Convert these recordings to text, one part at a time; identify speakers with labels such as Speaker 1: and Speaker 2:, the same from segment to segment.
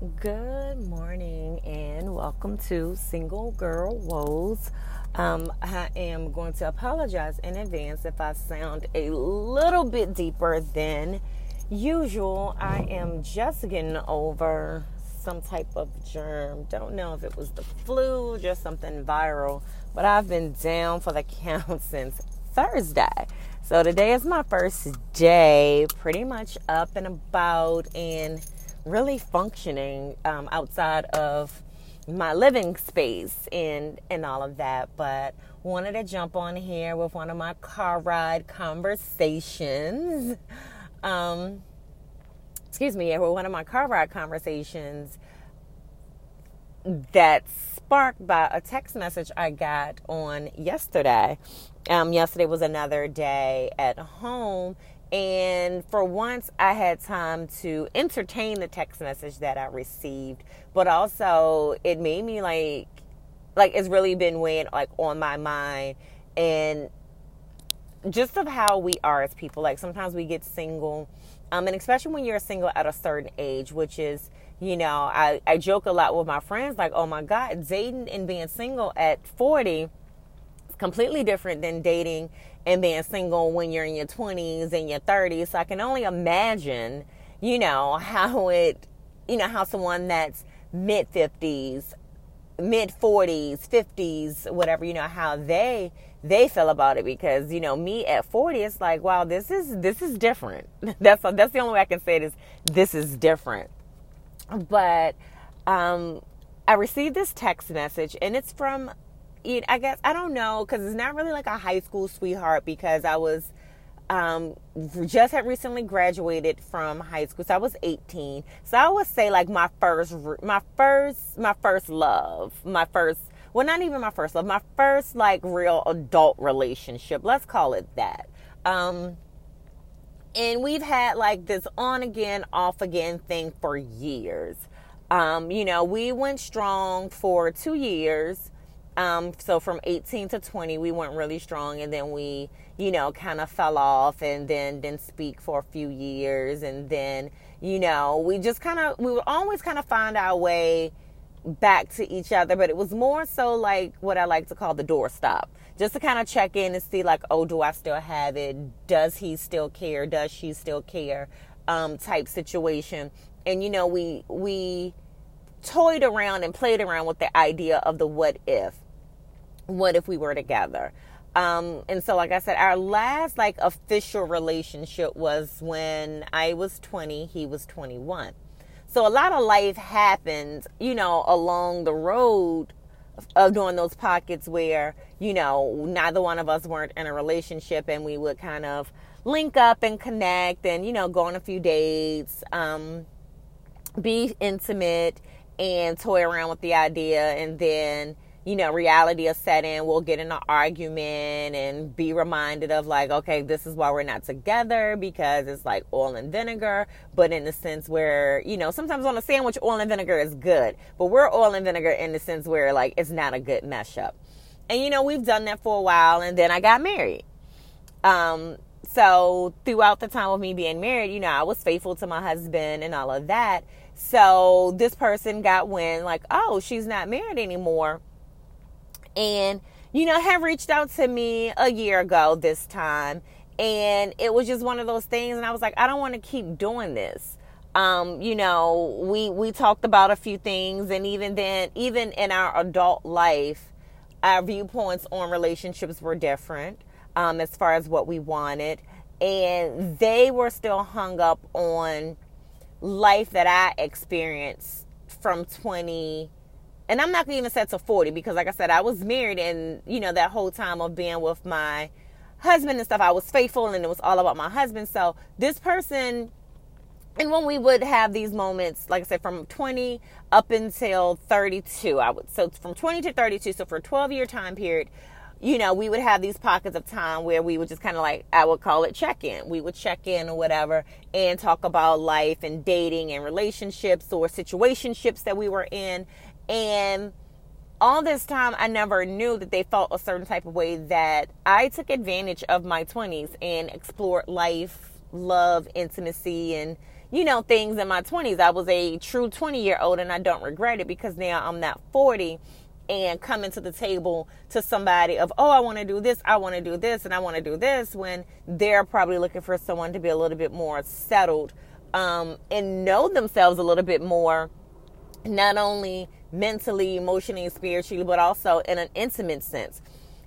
Speaker 1: Good morning and welcome to Single Girl Woes. Um, I am going to apologize in advance if I sound a little bit deeper than usual. I am just getting over some type of germ. Don't know if it was the flu, just something viral, but I've been down for the count since Thursday. So today is my first day, pretty much up and about and really functioning um, outside of my living space and and all of that but wanted to jump on here with one of my car ride conversations um excuse me with one of my car ride conversations that sparked by a text message I got on yesterday. Um, yesterday was another day at home, and for once, I had time to entertain the text message that I received, but also it made me like, like it's really been weighing like on my mind and just of how we are as people. Like sometimes we get single, um, and especially when you're single at a certain age, which is, you know, I, I joke a lot with my friends, like, oh my God, dating and being single at 40 is completely different than dating and being single when you're in your 20s and your 30s. So I can only imagine, you know, how it, you know, how someone that's mid 50s, mid 40s, 50s, whatever, you know, how they they feel about it. Because you know me at 40 it's like wow this is this is different. That's that's the only way i can say it is this is different. But um i received this text message and it's from I guess I don't know because it's not really like a high school sweetheart because I was um, just had recently graduated from high school, so I was 18. So I would say like my first, my first, my first love, my first. Well, not even my first love, my first like real adult relationship. Let's call it that. Um, and we've had like this on again, off again thing for years. Um, you know, we went strong for two years. Um, so from 18 to 20, we weren't really strong, and then we, you know, kind of fell off, and then didn't speak for a few years, and then, you know, we just kind of, we would always kind of find our way back to each other, but it was more so like what I like to call the doorstop, just to kind of check in and see, like, oh, do I still have it? Does he still care? Does she still care? Um, type situation, and you know, we we toyed around and played around with the idea of the what if what if we were together? Um, and so, like I said, our last like official relationship was when I was 20, he was 21. So a lot of life happened, you know, along the road of doing those pockets where, you know, neither one of us weren't in a relationship and we would kind of link up and connect and, you know, go on a few dates, um, be intimate and toy around with the idea and then you know, reality will set in. We'll get in an argument and be reminded of, like, okay, this is why we're not together because it's like oil and vinegar. But in the sense where, you know, sometimes on a sandwich, oil and vinegar is good. But we're oil and vinegar in the sense where, like, it's not a good mesh up. And, you know, we've done that for a while. And then I got married. Um, so throughout the time of me being married, you know, I was faithful to my husband and all of that. So this person got wind, like, oh, she's not married anymore and you know have reached out to me a year ago this time. And it was just one of those things and i was like i don't want to keep doing this. Um, you know we we talked about a few things and even then even in our adult life our viewpoints on relationships were different um, as far as what we wanted. And they were still hung up on life that i experienced from 20 and I'm not gonna even say to 40 because, like I said, I was married, and you know that whole time of being with my husband and stuff, I was faithful, and it was all about my husband. So this person, and when we would have these moments, like I said, from 20 up until 32, I would so from 20 to 32, so for a 12 year time period. You know, we would have these pockets of time where we would just kind of like, I would call it check in. We would check in or whatever and talk about life and dating and relationships or situationships that we were in and all this time, I never knew that they felt a certain type of way that I took advantage of my 20s and explored life, love, intimacy, and, you know, things in my 20s. I was a true 20 year old and I don't regret it because now I'm not 40 and coming to the table to somebody of, oh, I want to do this, I want to do this, and I want to do this when they're probably looking for someone to be a little bit more settled um, and know themselves a little bit more, not only mentally, emotionally, spiritually, but also in an intimate sense.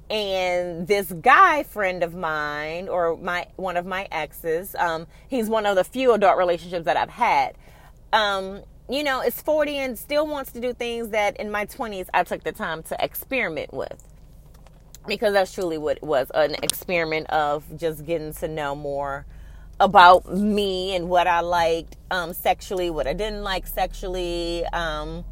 Speaker 1: And this guy friend of mine, or my one of my exes, um, he's one of the few adult relationships that I've had. Um, you know, is 40 and still wants to do things that in my 20s I took the time to experiment with. Because that's truly what it was an experiment of just getting to know more about me and what I liked um, sexually, what I didn't like sexually, um,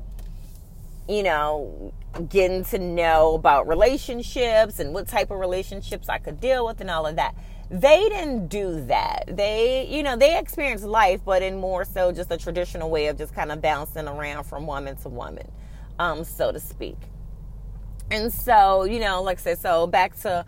Speaker 1: you know, getting to know about relationships and what type of relationships I could deal with and all of that. They didn't do that. They, you know, they experienced life, but in more so just a traditional way of just kind of bouncing around from woman to woman, um, so to speak. And so, you know, like I said, so back to,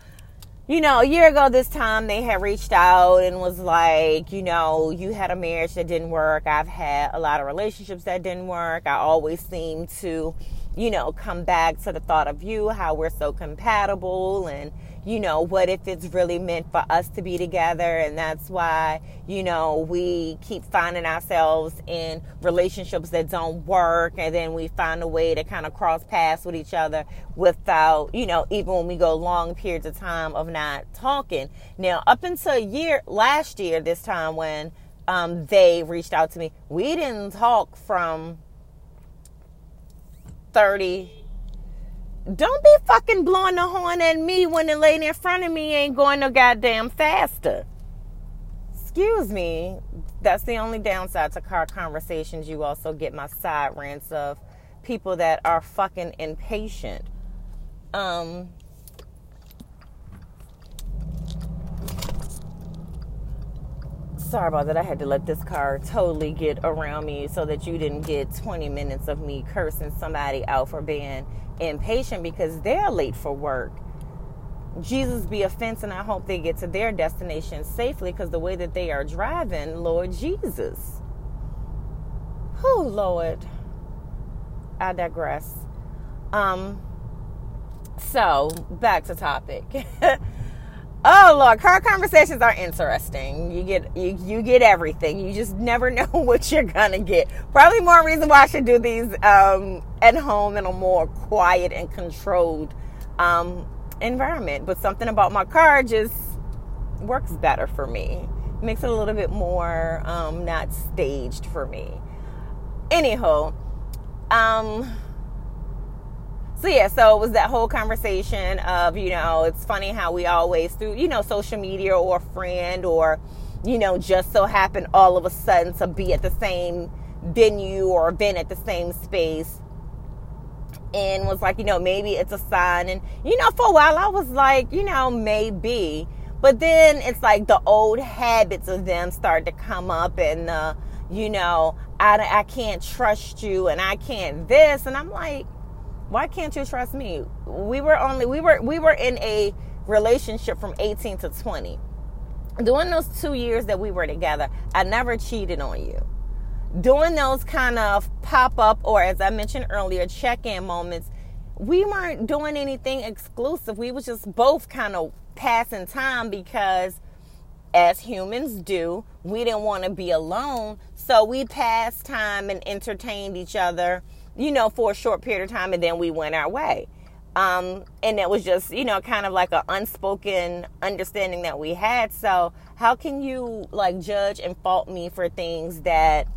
Speaker 1: you know, a year ago this time they had reached out and was like, you know, you had a marriage that didn't work. I've had a lot of relationships that didn't work. I always seem to, you know, come back to the thought of you, how we're so compatible and, you know, what if it's really meant for us to be together? And that's why, you know, we keep finding ourselves in relationships that don't work. And then we find a way to kind of cross paths with each other without, you know, even when we go long periods of time of not talking. Now, up until year, last year, this time when um, they reached out to me, we didn't talk from 30 don't be fucking blowing the horn at me when the lady in front of me ain't going no goddamn faster. Excuse me. That's the only downside to car conversations. You also get my side rants of people that are fucking impatient. Um, sorry about that. I had to let this car totally get around me so that you didn't get 20 minutes of me cursing somebody out for being impatient because they're late for work. Jesus be offense, and I hope they get to their destination safely because the way that they are driving, Lord Jesus. Oh, Lord. I digress. Um, so back to topic. oh Lord, car conversations are interesting. You get you you get everything. You just never know what you're gonna get. Probably more reason why I should do these um, at home in a more quiet and controlled um, environment. But something about my car just works better for me. Makes it a little bit more um, not staged for me. Anyhow, um so yeah, so it was that whole conversation of, you know, it's funny how we always through, you know, social media or friend or, you know, just so happen all of a sudden to be at the same venue or been at the same space and was like, you know, maybe it's a sign. And, you know, for a while I was like, you know, maybe. But then it's like the old habits of them start to come up and, uh, you know, I, I can't trust you and I can't this. And I'm like, why can't you trust me? We were only we were we were in a relationship from 18 to 20. During those 2 years that we were together, I never cheated on you. During those kind of pop up or as I mentioned earlier, check-in moments, we weren't doing anything exclusive. We was just both kind of passing time because as humans do, we didn't want to be alone. So we passed time and entertained each other you know, for a short period of time, and then we went our way. Um, and it was just, you know, kind of like an unspoken understanding that we had. So, how can you like judge and fault me for things that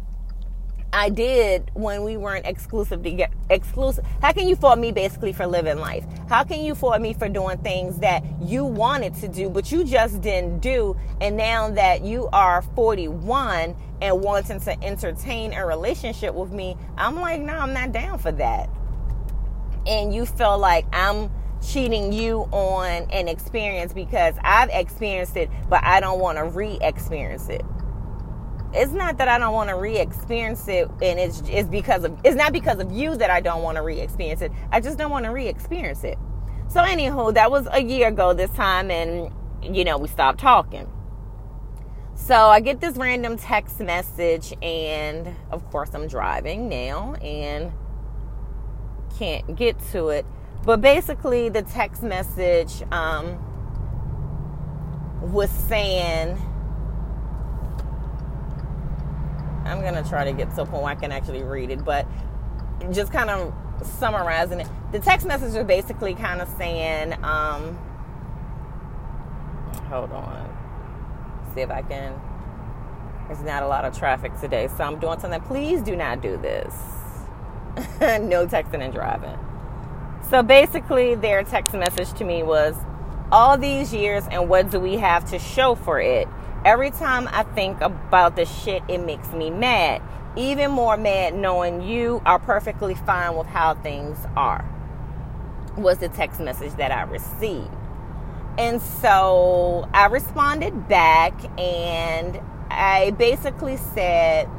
Speaker 1: I did when we weren't exclusive to get exclusive. How can you fault me basically for living life? How can you fault me for doing things that you wanted to do but you just didn't do? And now that you are 41 and wanting to entertain a relationship with me, I'm like, no, I'm not down for that. And you feel like I'm cheating you on an experience because I've experienced it, but I don't want to re experience it it's not that I don't want to re-experience it, and it's it's because of it's not because of you that I don't want to re-experience it. I just don't want to re-experience it. So anywho, that was a year ago this time, and you know we stopped talking. So I get this random text message, and of course, I'm driving now and can't get to it. But basically, the text message um, was saying, I'm going to try to get to a point where I can actually read it, but just kind of summarizing it. The text message was basically kind of saying, um, hold on see if I can. There's not a lot of traffic today, so I'm doing something. Please do not do this. no texting and driving. So basically, their text message to me was all these years, and what do we have to show for it? Every time I think about the shit, it makes me mad. Even more mad knowing you are perfectly fine with how things are, was the text message that I received. And so I responded back and I basically said,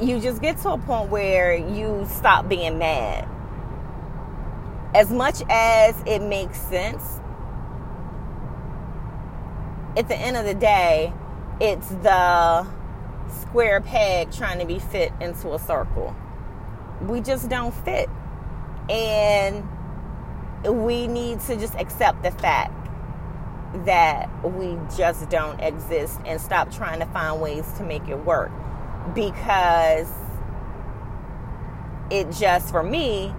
Speaker 1: you just get to a point where you stop being mad. As much as it makes sense, at the end of the day, it's the square peg trying to be fit into a circle. We just don't fit. And we need to just accept the fact that we just don't exist and stop trying to find ways to make it work. Because it just for me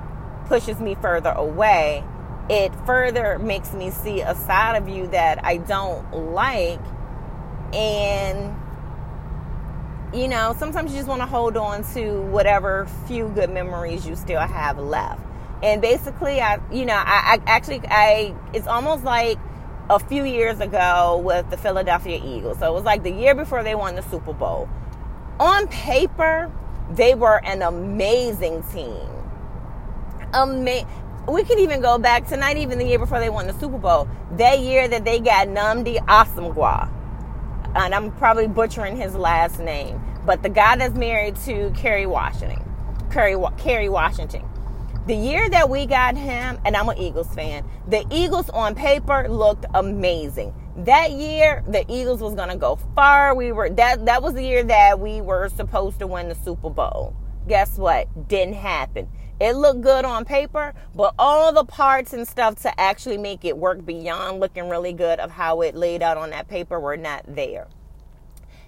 Speaker 1: pushes me further away. It further makes me see a side of you that I don't like. And you know sometimes you just want to hold on to whatever few good memories you still have left and basically i you know I, I, actually i it's almost like a few years ago with the philadelphia eagles. So it was like the year before they won the super bowl. On paper they were an amazing team. Ama- we can even go back to not even the year before they won the super bowl. That year that they got nnamdi asomugha and i'm probably butchering his last name. But the guy that's married to kerry washington kerry, kerry washington the year that we got him, and I'm an Eagles fan, the Eagles on paper looked amazing. That year, the Eagles was gonna go far. We were that that was the year that we were supposed to win the Super Bowl. Guess what? Didn't happen. It looked good on paper, but all the parts and stuff to actually make it work beyond looking really good of how it laid out on that paper were not there.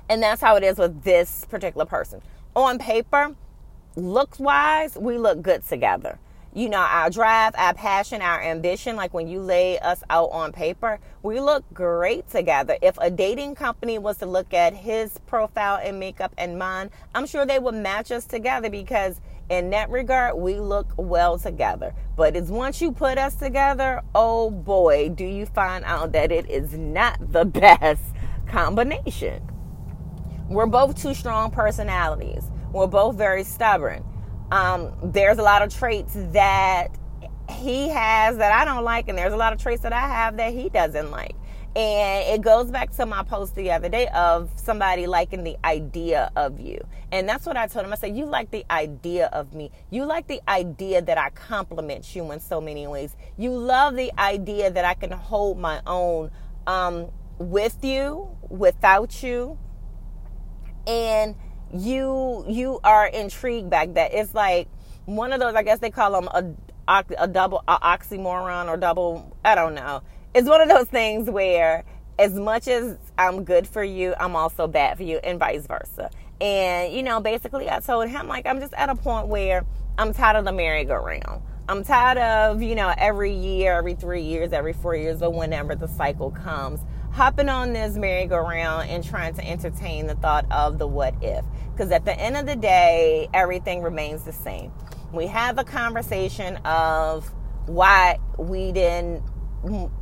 Speaker 1: And that's how it is with this particular person. On paper, looks wise, we look good together you know, our drive, our passion, our ambition, like when you lay us out on paper, we look great together. If a dating company was to look at his profile and makeup and mine, I'm sure they would match us together because in that regard, we look well together. But it's once you put us together, oh boy, do you find out that it is not the best combination. We're both two strong personalities. We're both very stubborn um, there's a lot of traits that he has that I don't like, and there's a lot of traits that I have that he doesn't like. And it goes back to my post the other day of somebody liking the idea of you. And that's what I told him. I said, You like the idea of me. You like the idea that I compliment you in so many ways. You love the idea that I can hold my own um, with you, without you. And you you are intrigued back that it's like one of those i guess they call them a, a double a oxymoron or double i don't know. It's one of those things where as much as i'm good for you i'm also bad for you and vice versa. And you know basically i told him like i'm just at a point where i'm tired of the merry-go-round. I'm tired of you know every year every three years every four years or whenever the cycle comes hopping on this merry-go-round and trying to entertain the thought of the what if. Because at the end of the day, everything remains the same. We have a conversation of why we didn't,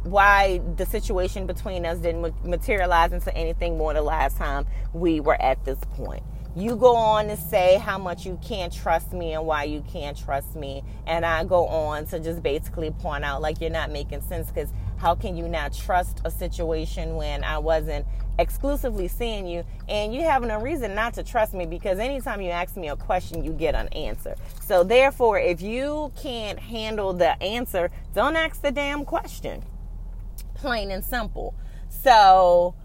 Speaker 1: why the situation between us didn't materialize into anything more the last time we were at this point. You go on to say how much you can't trust me and why you can't trust me. And I go on to just basically point out, like, you're not making sense because how can you not trust a situation when I wasn't exclusively seeing you and you have no reason not to trust me because anytime you ask me a question, you get an answer. So, therefore, if you can't handle the answer, don't ask the damn question. Plain and simple. So,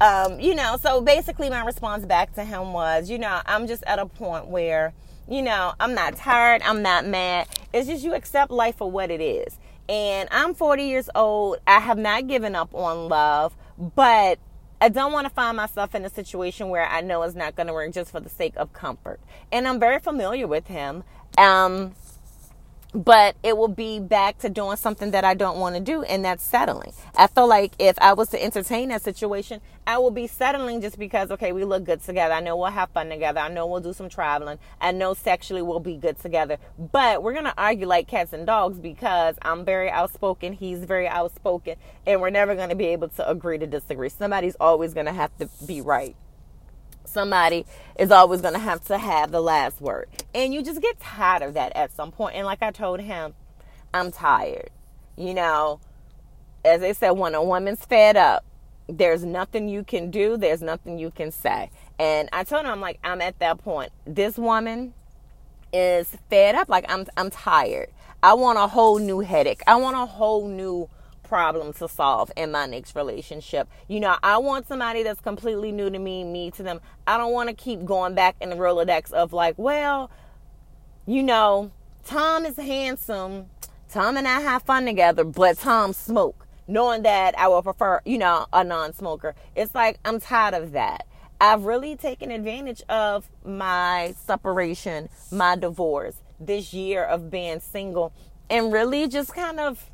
Speaker 1: um, you know, so basically my response back to him was, you know, I'm just at a point where, you know, I'm not tired, I'm not mad. It's just you accept life for what it is. And I'm 40 years old. I have not given up on love, but I don't want to find myself in a situation where I know it's not going to work just for the sake of comfort. And I'm very familiar with him. Um, but it will be back to doing something that I don't want to do, and that's settling. I feel like if I was to entertain that situation, I will be settling just because, okay, we look good together. I know we'll have fun together. I know we'll do some traveling. I know sexually we'll be good together. But we're going to argue like cats and dogs because I'm very outspoken, he's very outspoken, and we're never going to be able to agree to disagree. Somebody's always going to have to be right somebody is always going to have to have the last word. And you just get tired of that at some point. And like I told him, I'm tired. You know, as they said, when a woman's fed up, there's nothing you can do, there's nothing you can say. And I told him, I'm like, I'm at that point. This woman is fed up. Like, I'm, I'm tired. I want a whole new headache. I want a whole new problem to solve in my next relationship. You know, I want somebody that's completely new to me, me to them. I don't want to keep going back in the Rolodex of like, well, you know, Tom is handsome. Tom and I have fun together, but Tom smoke. Knowing that I will prefer, you know, a non-smoker. It's like I'm tired of that. I've really taken advantage of my separation, my divorce, this year of being single, and really just kind of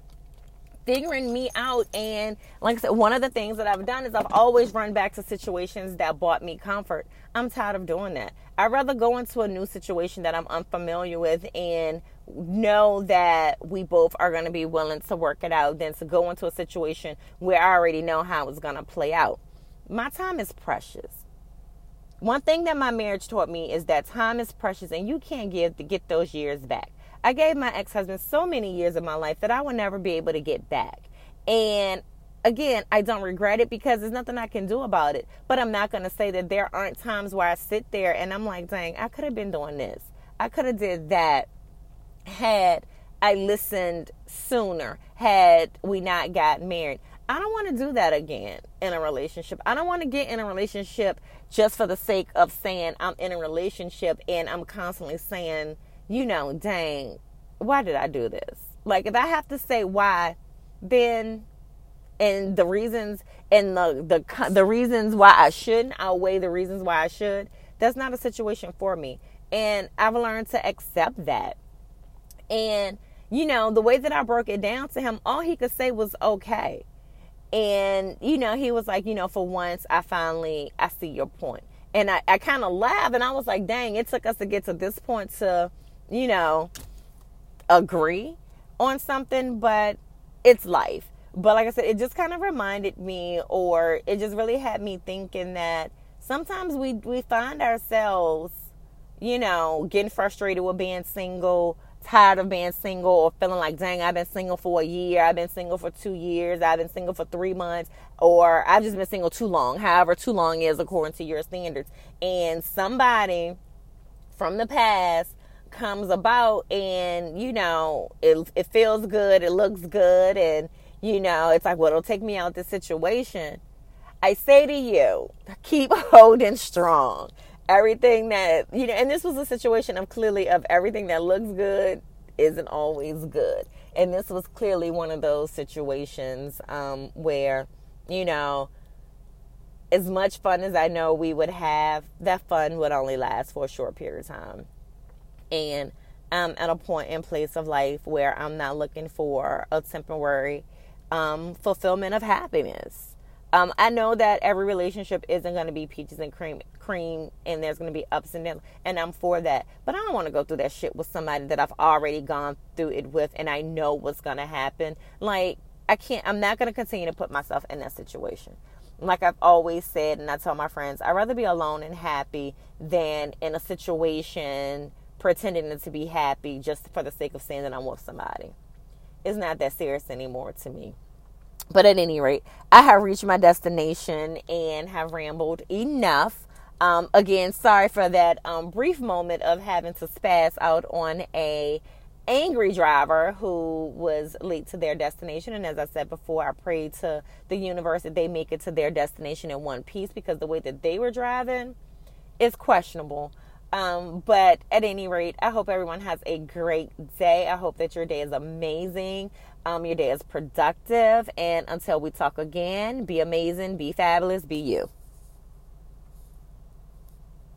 Speaker 1: figuring me out. And like I said, one of the things that I've done is I've always run back to situations that brought me comfort. I'm tired of doing that. I'd rather go into a new situation that I'm unfamiliar with and know that we both are going to be willing to work it out than to go into a situation where I already know how it's going to play out. My time is precious. One thing that my marriage taught me is that time is precious and you can't give to get those years back. I gave my ex husband so many years of my life that I will never be able to get back. And again, I don't regret it because there's nothing I can do about it. But I'm not going to say that there aren't times where I sit there and I'm like, dang, I could have been doing this. I could have did that had I listened sooner, had we not got married. I don't want to do that again in a relationship. I don't want to get in a relationship just for the sake of saying I'm in a relationship and I'm constantly saying you know, dang, why did I do this? Like, if I have to say why, then and the reasons and the the the reasons why I shouldn't outweigh the reasons why I should. That's not a situation for me, and I've learned to accept that. And you know, the way that I broke it down to him, all he could say was okay. And you know, he was like, you know, for once, I finally I see your point. And I, I kind of laughed, and I was like, dang, it took us to get to this point to you know, agree on something, but it's life. But like I said, it just kind of reminded me, or it just really had me thinking that sometimes we we find ourselves, you know, getting frustrated with being single, tired of being single, or feeling like, dang, I've been single for a year, I've been single for two years, I've been single for three months, or I've just been single too long, however too long is according to your standards. And somebody from the past comes about and you know it, it feels good it looks good and you know it's like well it'll take me out this situation. I say to you keep holding strong. Everything that you know and this was a situation of clearly of everything that looks good isn't always good. And this was clearly one of those situations um, where you know as much fun as i know we would have that fun would only last for a short period of time and I'm at a point in place of life where I'm not looking for a temporary um, fulfillment of happiness. Um, I know that every relationship isn't going to be peaches and cream, cream, and there's going to be ups and downs, and I'm for that. But I don't want to go through that shit with somebody that I've already gone through it with, and I know what's going to happen. Like I can't. I'm not going to continue to put myself in that situation. Like I've always said, and I tell my friends, I'd rather be alone and happy than in a situation pretending to be happy just for the sake of saying that I'm with somebody. It's not that serious anymore to me. But at any rate, I have reached my destination and have rambled enough. Um, again, sorry for that um, brief moment of having to spaz out on a angry driver who was late to their destination. And as I said before, I prayed to the universe that they make it to their destination in one piece because the way that they were driving is questionable. Um, but at any rate, I hope everyone has a great day. I hope that your day is amazing. Um, your day is productive. And until we talk again, be amazing, be fabulous, be you.